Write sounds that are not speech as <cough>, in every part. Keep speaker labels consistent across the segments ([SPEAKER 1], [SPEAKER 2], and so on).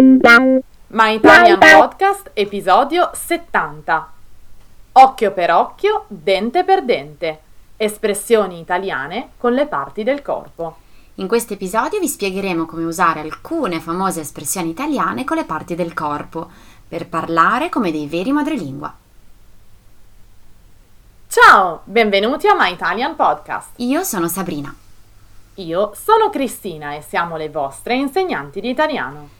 [SPEAKER 1] My Italian Podcast, episodio 70. Occhio per occhio, dente per dente. Espressioni italiane con le parti del corpo.
[SPEAKER 2] In questo episodio vi spiegheremo come usare alcune famose espressioni italiane con le parti del corpo per parlare come dei veri madrelingua.
[SPEAKER 1] Ciao, benvenuti a My Italian Podcast.
[SPEAKER 2] Io sono Sabrina.
[SPEAKER 1] Io sono Cristina e siamo le vostre insegnanti di italiano.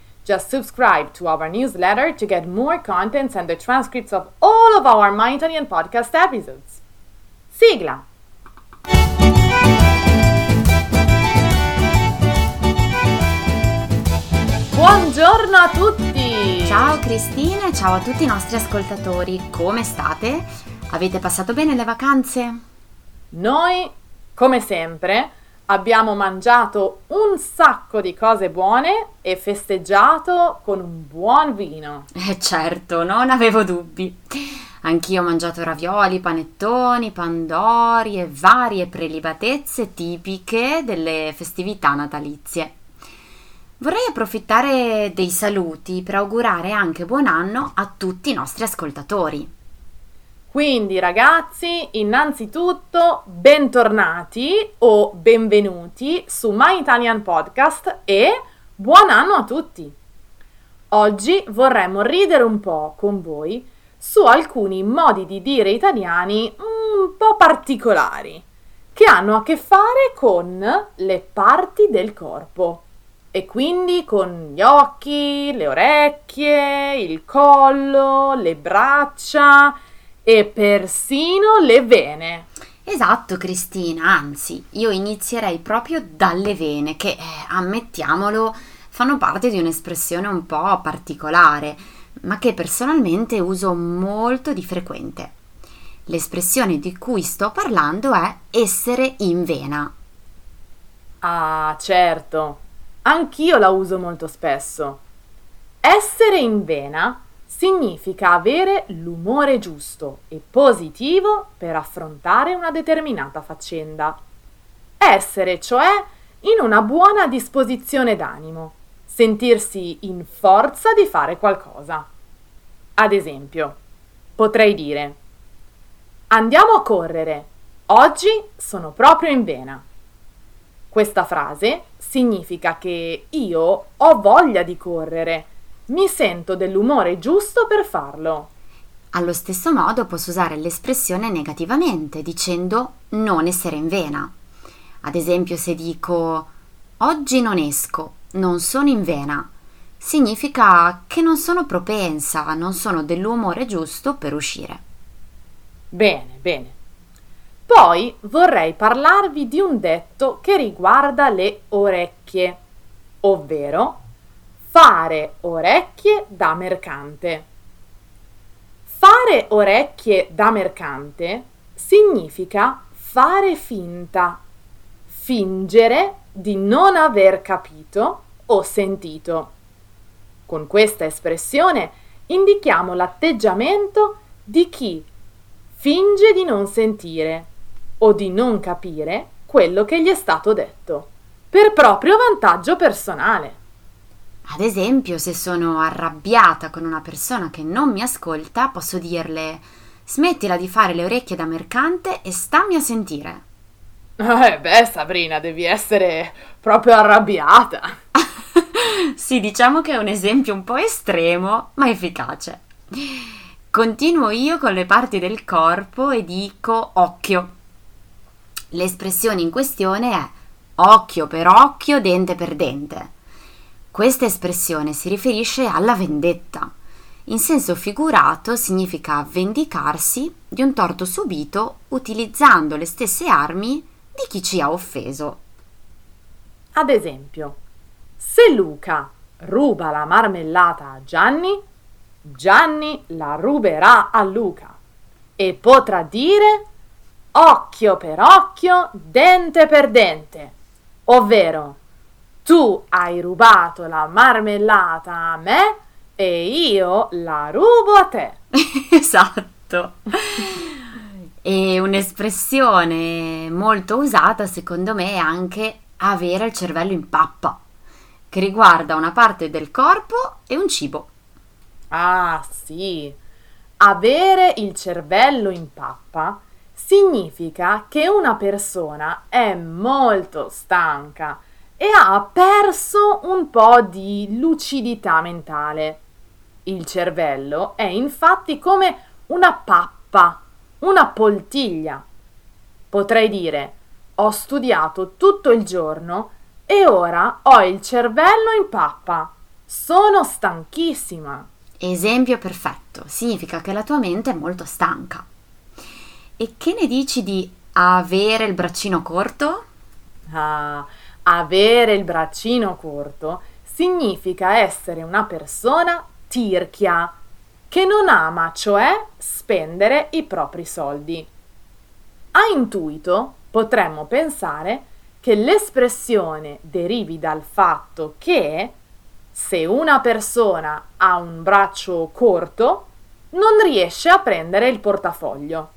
[SPEAKER 1] Just subscribe to our newsletter to get more contents and the transcripts of all of our My Italian podcast episodes. Sigla! Buongiorno a tutti!
[SPEAKER 2] Ciao Cristina e ciao a tutti i nostri ascoltatori. Come state? Avete passato bene le vacanze?
[SPEAKER 1] Noi, come sempre, abbiamo mangiato un sacco di cose buone e festeggiato con un buon vino.
[SPEAKER 2] Eh certo, non avevo dubbi. Anch'io ho mangiato ravioli, panettoni, pandori e varie prelibatezze tipiche delle festività natalizie. Vorrei approfittare dei saluti per augurare anche buon anno a tutti i nostri ascoltatori.
[SPEAKER 1] Quindi ragazzi, innanzitutto bentornati o benvenuti su My Italian Podcast e buon anno a tutti! Oggi vorremmo ridere un po' con voi su alcuni modi di dire italiani un po' particolari che hanno a che fare con le parti del corpo e quindi con gli occhi, le orecchie, il collo, le braccia e persino le vene.
[SPEAKER 2] Esatto, Cristina, anzi, io inizierei proprio dalle vene, che, eh, ammettiamolo, fanno parte di un'espressione un po' particolare, ma che personalmente uso molto di frequente. L'espressione di cui sto parlando è essere in vena.
[SPEAKER 1] Ah, certo, anch'io la uso molto spesso. Essere in vena significa avere l'umore giusto e positivo per affrontare una determinata faccenda. Essere, cioè, in una buona disposizione d'animo, sentirsi in forza di fare qualcosa. Ad esempio, potrei dire Andiamo a correre. Oggi sono proprio in vena. Questa frase significa che io ho voglia di correre mi sento dell'umore giusto per farlo.
[SPEAKER 2] Allo stesso modo posso usare l'espressione negativamente, dicendo non essere in vena. Ad esempio, se dico oggi non esco, non sono in vena, significa che non sono propensa, non sono dell'umore giusto per uscire.
[SPEAKER 1] Bene, bene. Poi vorrei parlarvi di un detto che riguarda le orecchie, ovvero Fare orecchie da mercante. Fare orecchie da mercante significa fare finta, fingere di non aver capito o sentito. Con questa espressione indichiamo l'atteggiamento di chi finge di non sentire o di non capire quello che gli è stato detto, per proprio vantaggio personale.
[SPEAKER 2] Ad esempio, se sono arrabbiata con una persona che non mi ascolta, posso dirle smettila di fare le orecchie da mercante e stammi a sentire.
[SPEAKER 1] Eh beh, Sabrina, devi essere proprio arrabbiata. <laughs>
[SPEAKER 2] sì, diciamo che è un esempio un po' estremo, ma efficace. Continuo io con le parti del corpo e dico occhio. L'espressione in questione è occhio per occhio, dente per dente. Questa espressione si riferisce alla vendetta. In senso figurato significa vendicarsi di un torto subito utilizzando le stesse armi di chi ci ha offeso.
[SPEAKER 1] Ad esempio, se Luca ruba la marmellata a Gianni, Gianni la ruberà a Luca e potrà dire occhio per occhio, dente per dente, ovvero tu hai rubato la marmellata a me e io la rubo a te. <laughs>
[SPEAKER 2] esatto. E un'espressione molto usata secondo me è anche avere il cervello in pappa, che riguarda una parte del corpo e un cibo.
[SPEAKER 1] Ah sì, avere il cervello in pappa significa che una persona è molto stanca e ha perso un po' di lucidità mentale. Il cervello è infatti come una pappa una poltiglia. Potrei dire ho studiato tutto il giorno e ora ho il cervello in pappa. Sono stanchissima.
[SPEAKER 2] Esempio perfetto, significa che la tua mente è molto stanca. E che ne dici di avere il braccino corto?
[SPEAKER 1] Ah, avere il braccino corto significa essere una persona tirchia che non ama cioè spendere i propri soldi. A intuito potremmo pensare che l'espressione derivi dal fatto che se una persona ha un braccio corto non riesce a prendere il portafoglio.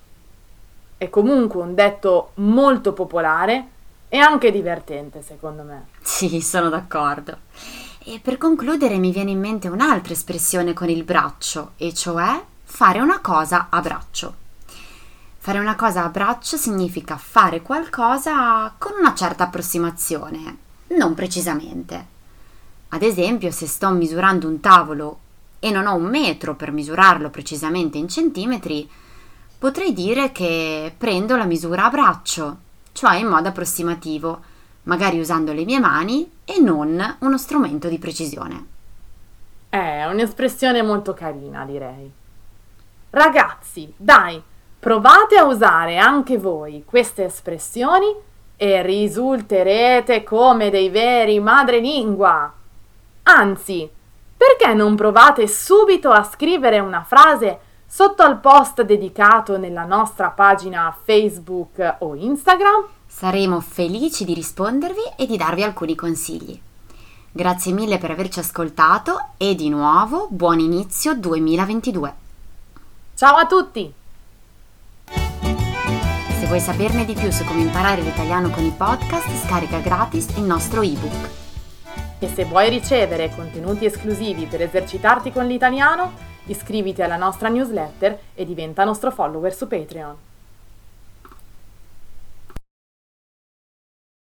[SPEAKER 1] È comunque un detto molto popolare e anche divertente, secondo me.
[SPEAKER 2] Sì, sono d'accordo. E per concludere mi viene in mente un'altra espressione con il braccio, e cioè fare una cosa a braccio. Fare una cosa a braccio significa fare qualcosa con una certa approssimazione, non precisamente. Ad esempio, se sto misurando un tavolo e non ho un metro per misurarlo precisamente in centimetri, potrei dire che prendo la misura a braccio, cioè in modo approssimativo magari usando le mie mani e non uno strumento di precisione.
[SPEAKER 1] È un'espressione molto carina, direi. Ragazzi, dai, provate a usare anche voi queste espressioni e risulterete come dei veri madrelingua. Anzi, perché non provate subito a scrivere una frase sotto al post dedicato nella nostra pagina Facebook o Instagram?
[SPEAKER 2] Saremo felici di rispondervi e di darvi alcuni consigli. Grazie mille per averci ascoltato e di nuovo buon inizio 2022.
[SPEAKER 1] Ciao a tutti!
[SPEAKER 2] Se vuoi saperne di più su come imparare l'italiano con i podcast, scarica gratis il nostro ebook.
[SPEAKER 1] E se vuoi ricevere contenuti esclusivi per esercitarti con l'italiano, iscriviti alla nostra newsletter e diventa nostro follower su Patreon.